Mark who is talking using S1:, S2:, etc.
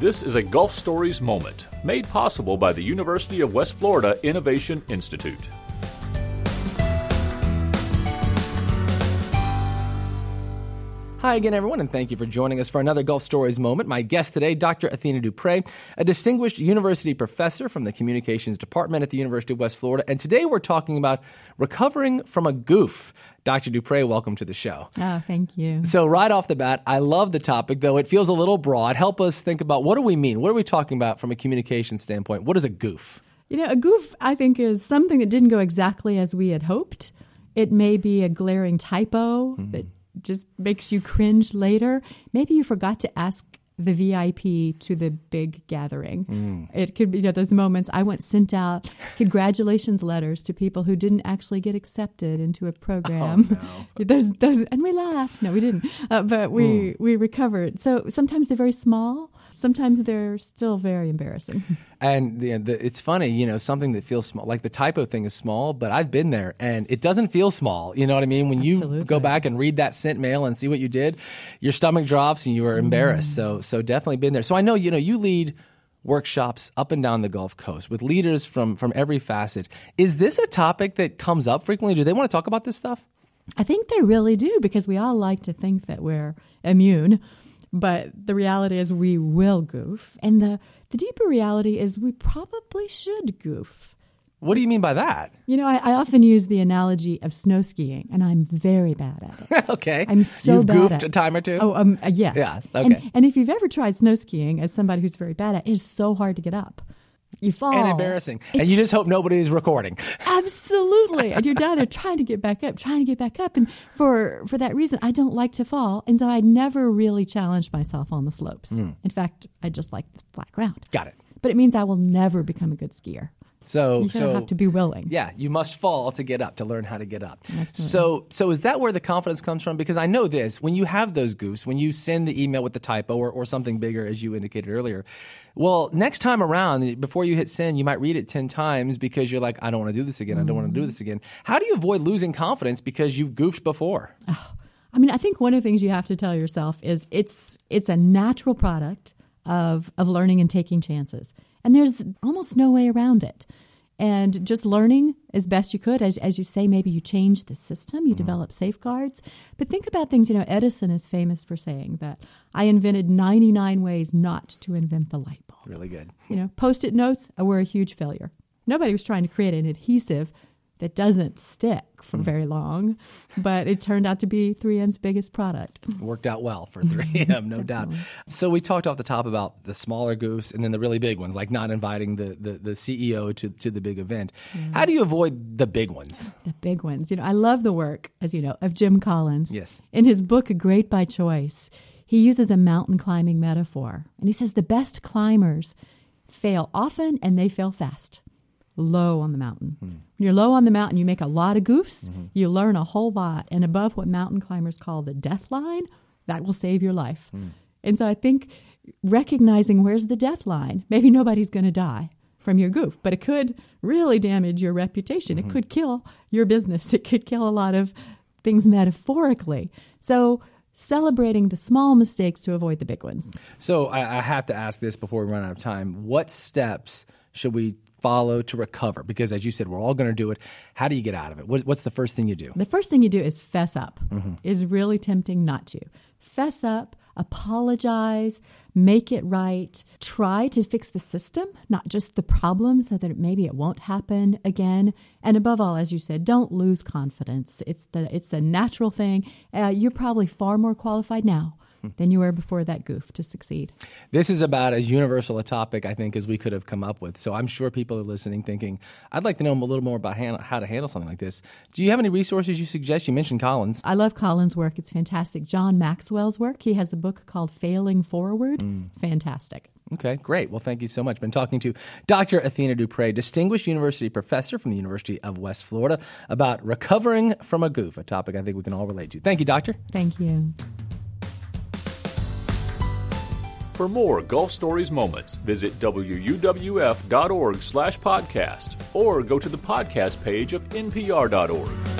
S1: This is a Gulf Stories moment made possible by the University of West Florida Innovation Institute.
S2: Hi again, everyone, and thank you for joining us for another Gulf Stories moment. My guest today, Dr. Athena Dupre, a distinguished university professor from the Communications Department at the University of West Florida. And today we're talking about recovering from a goof. Dr. Dupre, welcome to the show.
S3: Oh, thank you.
S2: So, right off the bat, I love the topic, though it feels a little broad. Help us think about what do we mean? What are we talking about from a communication standpoint? What is a goof?
S3: You know, a goof, I think, is something that didn't go exactly as we had hoped. It may be a glaring typo mm-hmm. that just makes you cringe later. Maybe you forgot to ask the VIP to the big gathering. Mm. It could be you know, those moments. I once sent out congratulations letters to people who didn't actually get accepted into a program.
S2: Oh, no.
S3: those, those, and we laughed. No, we didn't, uh, but we mm. we recovered. So sometimes they're very small sometimes they're still very embarrassing.
S2: And the, the, it's funny, you know, something that feels small, like the typo thing is small, but I've been there and it doesn't feel small. You know what I mean? When
S3: Absolutely.
S2: you go back and read that sent mail and see what you did, your stomach drops and you are embarrassed. Mm. So, so definitely been there. So I know, you know, you lead workshops up and down the Gulf Coast with leaders from from every facet. Is this a topic that comes up frequently? Do they want to talk about this stuff?
S3: I think they really do because we all like to think that we're immune but the reality is we will goof. And the, the deeper reality is we probably should goof.
S2: What do you mean by that?
S3: You know, I, I, often use the analogy of snow skiing, and I'm very bad at
S2: it. okay,
S3: I'm so
S2: You've
S3: bad
S2: goofed
S3: at
S2: a time or two.
S3: Oh, um, uh, yes.
S2: Yeah. Okay.
S3: And, and, if you've ever tried snow skiing as somebody who's very bad at it, it's so hard to get up you fall.
S2: And embarrassing. It's, and you just hope nobody's recording.
S3: Absolutely. and you're down there trying to get back up, trying to get back up. And for for that reason, I don't like to fall. And so I never really challenge myself on the slopes. Mm. In fact, I just like the flat ground.
S2: Got it.
S3: But it means I will never become a good skier.
S2: So,
S3: you
S2: so
S3: have to be willing.
S2: Yeah, you must fall to get up to learn how to get up.
S3: Absolutely.
S2: So, so is that where the confidence comes from? Because I know this: when you have those goofs, when you send the email with the typo or, or something bigger, as you indicated earlier, well, next time around, before you hit send, you might read it ten times because you're like, I don't want to do this again. I don't want to do this again. How do you avoid losing confidence because you've goofed before?
S3: Oh, I mean, I think one of the things you have to tell yourself is it's it's a natural product of of learning and taking chances, and there's almost no way around it and just learning as best you could. As, as you say, maybe you change the system, you mm-hmm. develop safeguards. But think about things, you know, Edison is famous for saying that I invented 99 ways not to invent the light bulb.
S2: Really good.
S3: You know, post it notes were a huge failure. Nobody was trying to create an adhesive that doesn't stick for mm. very long, but it turned out to be 3M's biggest product.
S2: Worked out well for 3M, no doubt. So we talked off the top about the smaller goofs and then the really big ones, like not inviting the, the, the CEO to, to the big event. Mm. How do you avoid the big ones?
S3: The big ones. You know, I love the work, as you know, of Jim Collins.
S2: Yes.
S3: In his book, Great by Choice, he uses a mountain climbing metaphor. And he says the best climbers fail often and they fail fast low on the mountain. Mm. When you're low on the mountain, you make a lot of goofs, mm-hmm. you learn a whole lot, and above what mountain climbers call the death line, that will save your life. Mm. And so I think recognizing where's the death line, maybe nobody's going to die from your goof, but it could really damage your reputation. Mm-hmm. It could kill your business. It could kill a lot of things metaphorically. So celebrating the small mistakes to avoid the big ones.
S2: So I, I have to ask this before we run out of time. What steps should we follow to recover? Because as you said, we're all going to do it. How do you get out of it? What, what's the first thing you do?
S3: The first thing you do is fess up. Mm-hmm. Is really tempting not to. Fess up, apologize, make it right, try to fix the system, not just the problem, so that maybe it won't happen again. And above all, as you said, don't lose confidence. It's the it's a natural thing. Uh, you're probably far more qualified now than you were before that goof to succeed.
S2: This is about as universal a topic, I think, as we could have come up with. So I'm sure people are listening thinking, I'd like to know a little more about how to handle something like this. Do you have any resources you suggest? You mentioned Collins.
S3: I love Collins' work. It's fantastic. John Maxwell's work. He has a book called Failing Forward. Mm. Fantastic.
S2: Okay, great. Well, thank you so much. Been talking to Dr. Athena Dupre, distinguished university professor from the University of West Florida, about recovering from a goof, a topic I think we can all relate to. Thank you, Doctor.
S3: Thank you.
S1: For more Gulf Stories moments, visit wuwf.org slash podcast or go to the podcast page of npr.org.